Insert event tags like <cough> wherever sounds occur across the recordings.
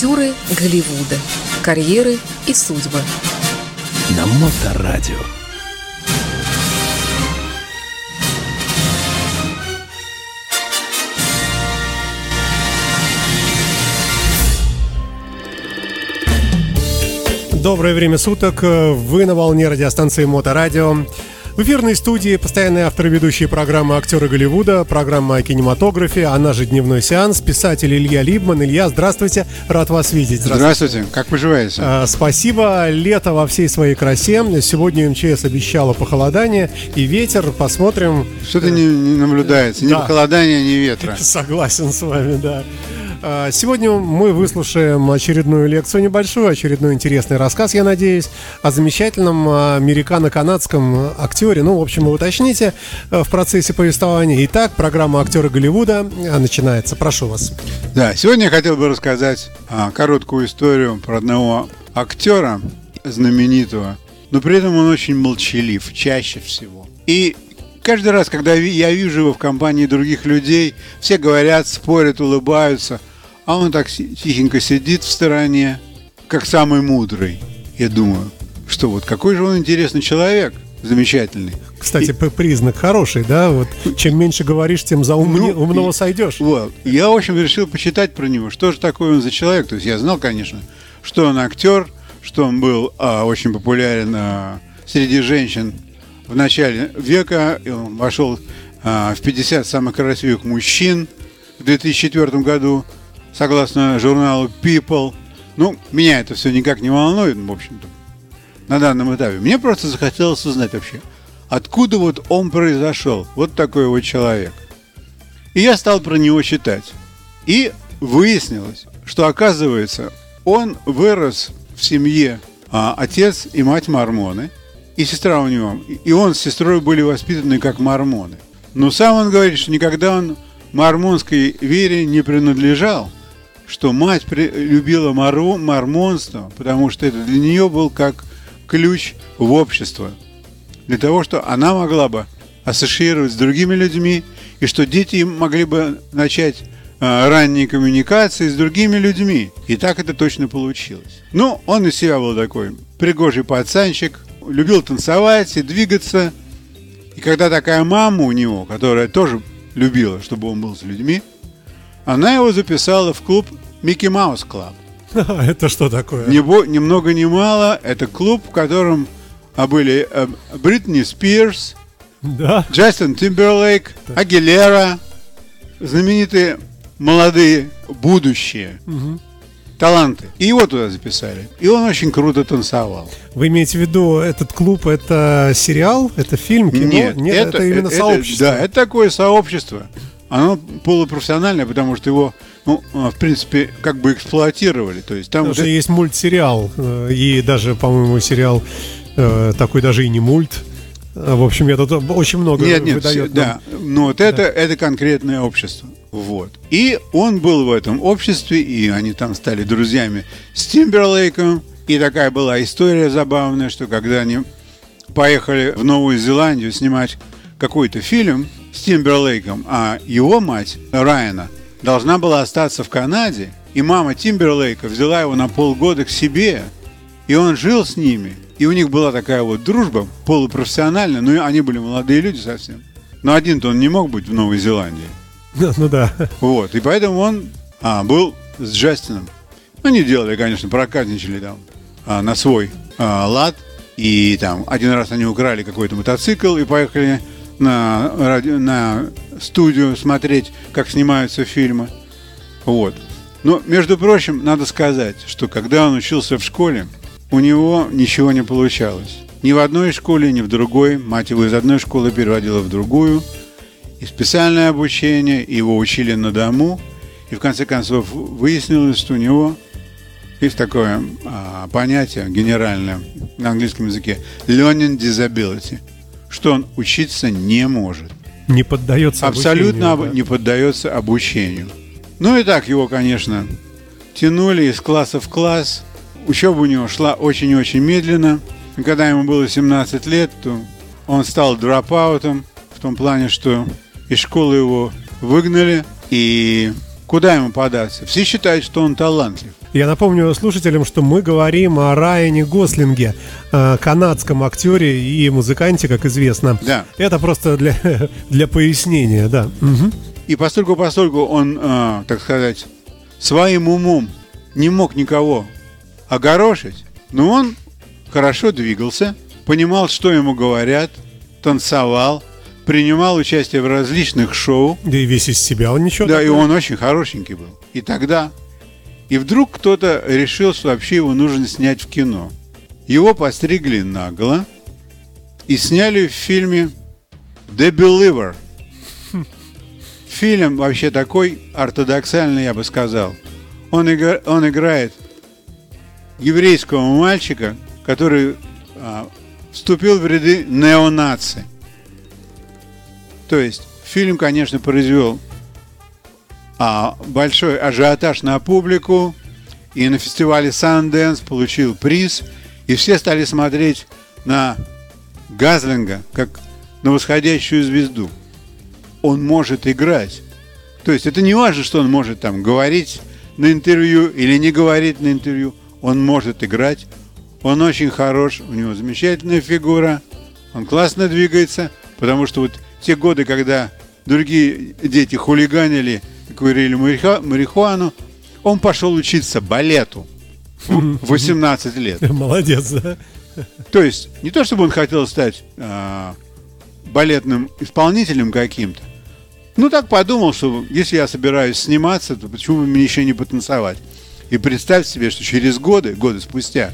Актеры Голливуда. Карьеры и судьбы. На Моторадио. Доброе время суток. Вы на волне радиостанции Моторадио. В эфирной студии постоянные авторы ведущие программы «Актеры Голливуда», программа о кинематографе, она же «Дневной сеанс», писатель Илья Либман. Илья, здравствуйте, рад вас видеть. Здравствуйте, здравствуйте. как поживаете? А, спасибо, лето во всей своей красе. Сегодня МЧС обещало похолодание и ветер, посмотрим. Что-то не, не наблюдается, ни да. похолодания, ни ветра. <laughs> Согласен с вами, да. А, сегодня мы выслушаем очередную лекцию небольшую, очередной интересный рассказ, я надеюсь, о замечательном американо-канадском актере. Ну, в общем, вы уточните э, в процессе повествования. Итак, программа «Актеры Голливуда» начинается. Прошу вас. Да, сегодня я хотел бы рассказать а, короткую историю про одного актера знаменитого, но при этом он очень молчалив, чаще всего. И каждый раз, когда я вижу его в компании других людей, все говорят, спорят, улыбаются – а он так тихенько сидит в стороне, как самый мудрый. Я думаю, что вот какой же он интересный человек, замечательный. Кстати, и... признак хороший, да? Вот чем меньше говоришь, тем за ум... ну, умного сойдешь. Вот. Я, в общем, решил почитать про него, что же такое он за человек. То есть я знал, конечно, что он актер, что он был а, очень популярен а, среди женщин в начале века. И он вошел а, в 50 самых красивых мужчин в 2004 году согласно журналу People. Ну, меня это все никак не волнует, в общем-то, на данном этапе. Мне просто захотелось узнать вообще, откуда вот он произошел, вот такой вот человек. И я стал про него читать. И выяснилось, что оказывается, он вырос в семье а, отец и мать мормоны, и сестра у него, и он с сестрой были воспитаны как мормоны. Но сам он говорит, что никогда он мормонской вере не принадлежал – что мать любила мормонство, потому что это для нее был как ключ в общество. Для того, что она могла бы ассоциировать с другими людьми, и что дети могли бы начать э, ранние коммуникации с другими людьми. И так это точно получилось. Ну, он из себя был такой пригожий пацанчик, любил танцевать и двигаться. И когда такая мама у него, которая тоже любила, чтобы он был с людьми, она его записала в клуб Mickey Mouse Club. <laughs> Это что такое? Ни, ни много ни мало. Это клуб, в котором а, были э, Бритни Спирс, да. Джастин Тимберлейк, Агилера, знаменитые молодые будущие. Угу таланты. И его туда записали. И он очень круто танцевал. Вы имеете в виду, этот клуб это сериал, это фильм, кино? Нет, Нет это, это именно это, сообщество. Да, это такое сообщество. Оно полупрофессиональное, потому что его ну, а, в принципе, как бы эксплуатировали. То есть там Потому вот... есть мультсериал, э, и даже, по-моему, сериал э, такой даже и не мульт. Э, в общем, я тут очень много нет, нет, выдает. Да, но вот да. это, это конкретное общество. Вот. И он был в этом обществе, и они там стали друзьями с Тимберлейком. И такая была история забавная, что когда они поехали в Новую Зеландию снимать какой-то фильм с Тимберлейком, а его мать, Райана, должна была остаться в Канаде, и мама Тимберлейка взяла его на полгода к себе, и он жил с ними. И у них была такая вот дружба полупрофессиональная, но они были молодые люди совсем. Но один-то он не мог быть в Новой Зеландии. Ну да. Вот, и поэтому он а, был с Джастином. Они делали, конечно, проказничали там а, на свой а, лад. И там один раз они украли какой-то мотоцикл и поехали на, ради, на студию смотреть, как снимаются фильмы. Вот. Но, между прочим, надо сказать, что когда он учился в школе, у него ничего не получалось. Ни в одной школе, ни в другой. Мать его из одной школы переводила в другую. И специальное обучение, его учили на дому. И в конце концов выяснилось, что у него есть такое а, понятие генеральное на английском языке learning disability – что он учиться не может. Не поддается Абсолютно обучению, да? не поддается обучению. Ну и так его, конечно, тянули из класса в класс. Учеба у него шла очень-очень медленно. И когда ему было 17 лет, то он стал дропаутом в том плане, что из школы его выгнали, и куда ему податься? Все считают, что он талантлив. Я напомню слушателям, что мы говорим о Райане Гослинге, э, канадском актере и музыканте, как известно. Да. Это просто для, <laughs> для пояснения, да. Мгм. И постольку поскольку он, э, так сказать, своим умом не мог никого огорошить, но он хорошо двигался, понимал, что ему говорят, танцевал, принимал участие в различных шоу. Да и весь из себя он ничего. Да, и такой. он очень хорошенький был. И тогда... И вдруг кто-то решил, что вообще его нужно снять в кино. Его постригли нагло и сняли в фильме «The Believer». Фильм вообще такой ортодоксальный, я бы сказал. Он, игра- он играет еврейского мальчика, который а, вступил в ряды неонаци. То есть фильм, конечно, произвел а, большой ажиотаж на публику, и на фестивале Sundance получил приз, и все стали смотреть на Газлинга как на восходящую звезду. Он может играть. То есть это не важно, что он может там говорить на интервью или не говорить на интервью. Он может играть. Он очень хорош, у него замечательная фигура, он классно двигается, потому что вот те годы, когда другие дети хулиганили, курили марихуану, он пошел учиться балету <laughs> в 18 лет. <laughs> Молодец, да. То есть не то, чтобы он хотел стать а, балетным исполнителем каким-то. Ну так подумал, что если я собираюсь сниматься, то почему бы мне еще не потанцевать? И представь себе, что через годы, годы спустя,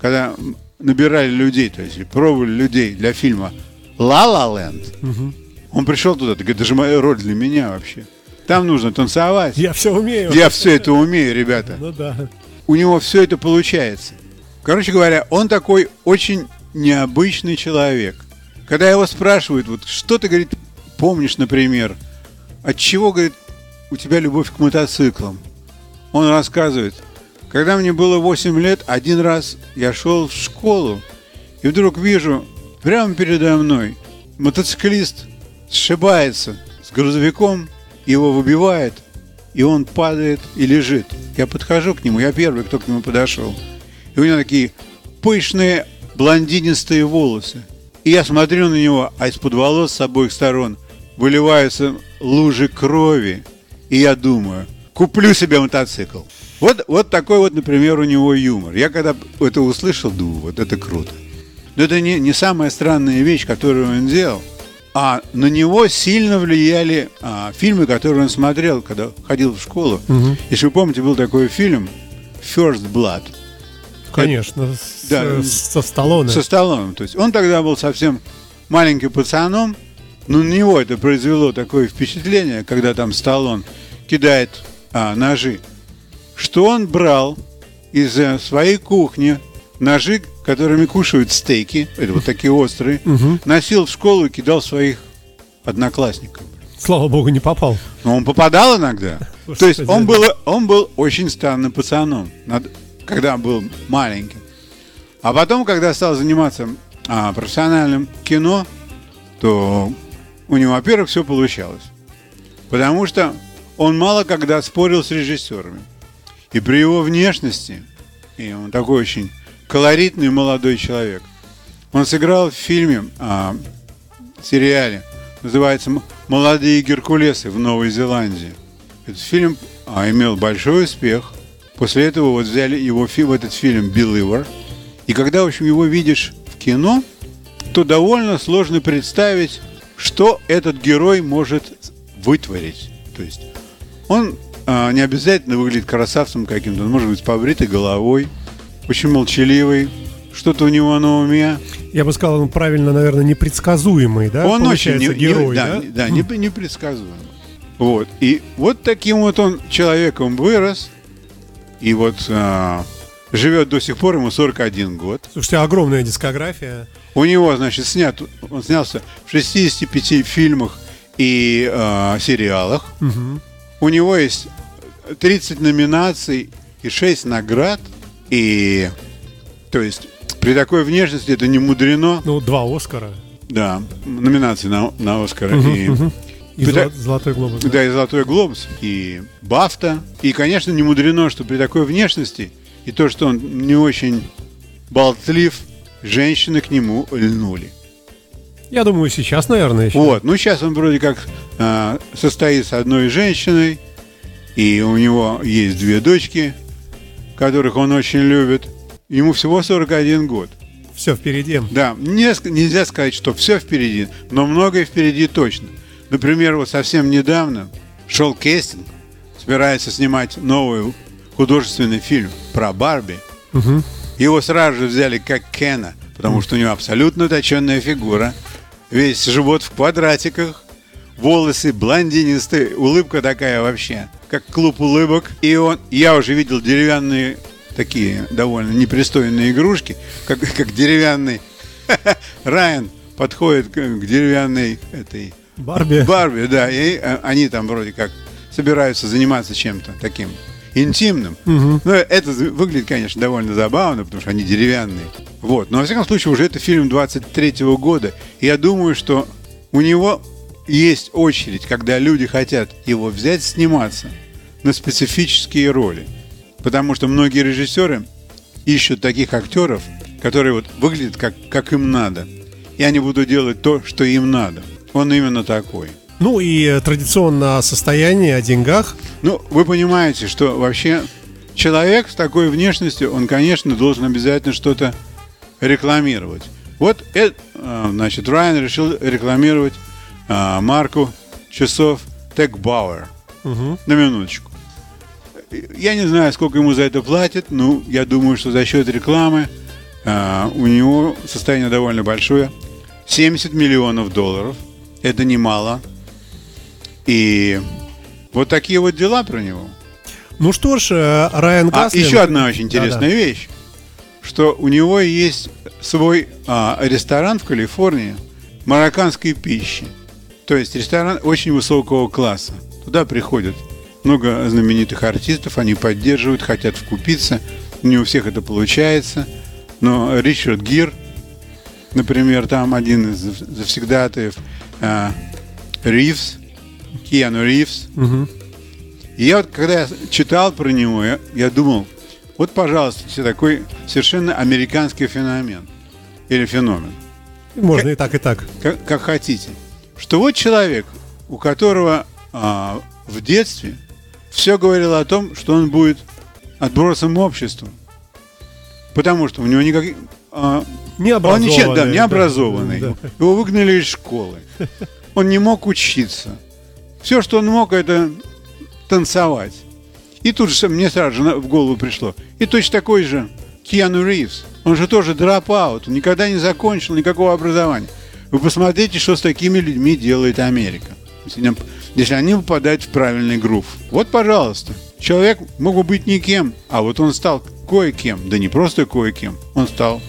когда набирали людей, то есть пробовали людей для фильма «Ла Ла Ленд», он пришел туда, так это же моя роль для меня вообще. Там нужно танцевать. Я все умею. Я все это умею, ребята Ну да. у него все это получается. Короче говоря, он такой очень необычный человек. Когда его спрашивают, вот что ты, говорит, помнишь, например, от чего, говорит, у тебя любовь к мотоциклам? Он рассказывает, когда мне было 8 лет, один раз я шел в школу, и вдруг вижу, прямо передо мной, мотоциклист сшибается с грузовиком, его выбивает, и он падает и лежит. Я подхожу к нему, я первый, кто к нему подошел. И у него такие пышные блондинистые волосы. И я смотрю на него, а из-под волос с обоих сторон выливаются лужи крови. И я думаю, куплю себе мотоцикл. Вот, вот такой вот, например, у него юмор. Я когда это услышал, думаю, вот это круто. Но это не, не самая странная вещь, которую он делал. А на него сильно влияли а, фильмы, которые он смотрел, когда ходил в школу. Если вы помните, был такой фильм First Blood Конечно. с- Да. Со Сталлоне. со Сталлоне. То есть он тогда был совсем маленьким пацаном, но на него это произвело такое впечатление, когда там Сталлон кидает а, ножи, что он брал из э, своей кухни ножи, которыми кушают стейки, это вот такие острые, носил в школу и кидал своих одноклассников. Слава богу, не попал. Но он попадал иногда. Господи. То есть он был, он был очень странным пацаном, когда был маленьким. А потом, когда стал заниматься а, профессиональным кино, то у него, во-первых, все получалось. Потому что он мало когда спорил с режиссерами. И при его внешности, и он такой очень колоритный молодой человек, он сыграл в фильме, а, сериале, называется «М- «Молодые Геркулесы» в Новой Зеландии. Этот фильм а, имел большой успех. После этого вот взяли его фи- в этот фильм «Believer». И когда, в общем, его видишь в кино, то довольно сложно представить, что этот герой может вытворить. То есть он а, не обязательно выглядит красавцем каким-то, он может быть побритой головой, очень молчаливый, что-то у него на уме. Я бы сказал, он правильно, наверное, непредсказуемый, да? он очень не- герой, не- да? да, да, не- непредсказуем. Вот. И вот таким вот он человеком вырос. И вот а, живет до сих пор, ему 41 год. Слушайте, огромная дискография. У него, значит, снят, он снялся в 65 фильмах и а, сериалах. У него есть 30 номинаций и 6 наград. И, то есть, при такой внешности это не мудрено. Ну, два Оскара. Да, номинации на, на Оскара. и, И При золо- та- Золотой глобус. да. Да, и Золотой глобус, и Бафта. И, конечно, не мудрено, что при такой внешности и то, что он не очень болтлив, женщины к нему льнули. Я думаю, сейчас, наверное, еще. Вот, ну сейчас он вроде как а, состоит с одной женщиной, и у него есть две дочки, которых он очень любит. Ему всего 41 год. Все впереди. Да, не нельзя сказать, что все впереди, но многое впереди точно. Например, вот совсем недавно шел кастинг, собирается снимать новый художественный фильм про Барби. Мгм. Его сразу же взяли как Кена, потому что у него абсолютно точенная фигура, весь живот в квадратиках, волосы блондинистые, улыбка такая вообще, как клуб улыбок. И он, я уже видел деревянные такие довольно непристойные игрушки, как, <laughs> как деревянный <laughs> Райан подходит к, к деревянной этой Барби. Барби, да, и э, они там вроде как собираются заниматься чем-то таким интимным. Мгм. Ну, это выглядит, конечно, довольно забавно, потому что они деревянные. Вот. Но, во всяком случае, уже это фильм 23 года. И я думаю, что у него есть очередь, когда люди хотят его взять сниматься на специфические роли. Потому что многие режиссеры ищут таких актеров, которые вот выглядят как, как им надо. И они будут делать то, что им надо. Он именно такой. Ну и э, традиционно о состоянии, о деньгах. Ну, вы понимаете, что вообще человек с такой внешностью, он, конечно, должен обязательно что-то рекламировать. Вот, э- а, значит, Райан решил рекламировать а, марку часов Tech Bauer. Мгм. На минуточку. Я не знаю, сколько ему за это платят, но я думаю, что за счет рекламы а, у него состояние довольно большое. 70 миллионов долларов. Это немало. И вот такие вот дела про него. Ну что ж, э, Райан А, Гослинг... еще одна очень интересная Да-да. вещь, что у него есть свой а, ресторан в Калифорнии марокканской пищи. То есть ресторан очень высокого класса. Туда приходят много знаменитых артистов, они поддерживают, хотят вкупиться. Не у всех это получается. Но Ричард Гир, например, там один из зав- завсегдатаев, а, Ривз, Киану Ривз, Мгм. и я вот, когда я читал про него, я, я думал, вот, пожалуйста, такой совершенно американский феномен. Или феномен. Можно и так, и так. Как, как хотите. Что вот человек, у которого а, в детстве все говорило о том, что он будет отбросом общества. Потому что у него никак... а, Не он ничем, да, образованный, не образованный. да. Его выгнали из школы. Он не мог учиться. Все, что он мог, это танцевать. И тут же мне сразу же в голову пришло. И точно такой же Киану Ривз. Он же тоже дропаут. Никогда не закончил никакого образования. Вы посмотрите, что с такими людьми делает Америка. Если они- попадают в правильный грув. Вот, пожалуйста. Человек мог бы быть никем, а вот он стал кое-кем. Да не просто кое-кем. Он стал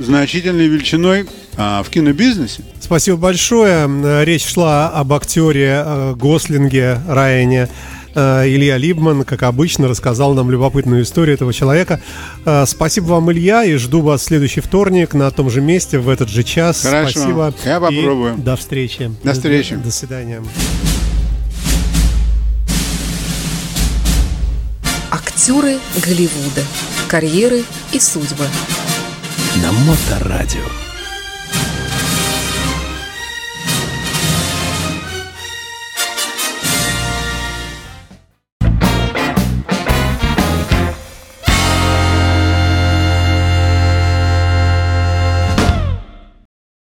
значительной величиной а, в кинобизнесе. Спасибо большое. Речь шла об актере э, Гослинге Райане. Э, Илья Либман, как обычно, рассказал нам любопытную историю этого человека. Э, Спасибо вам, Илья, и жду вас в следующий вторник на том же месте в этот же час. Хорошо. Спасибо. Я И попробую. до встречи. До встречи. До свидания. Актеры Голливуда. Карьеры и судьбы. На Моторадио.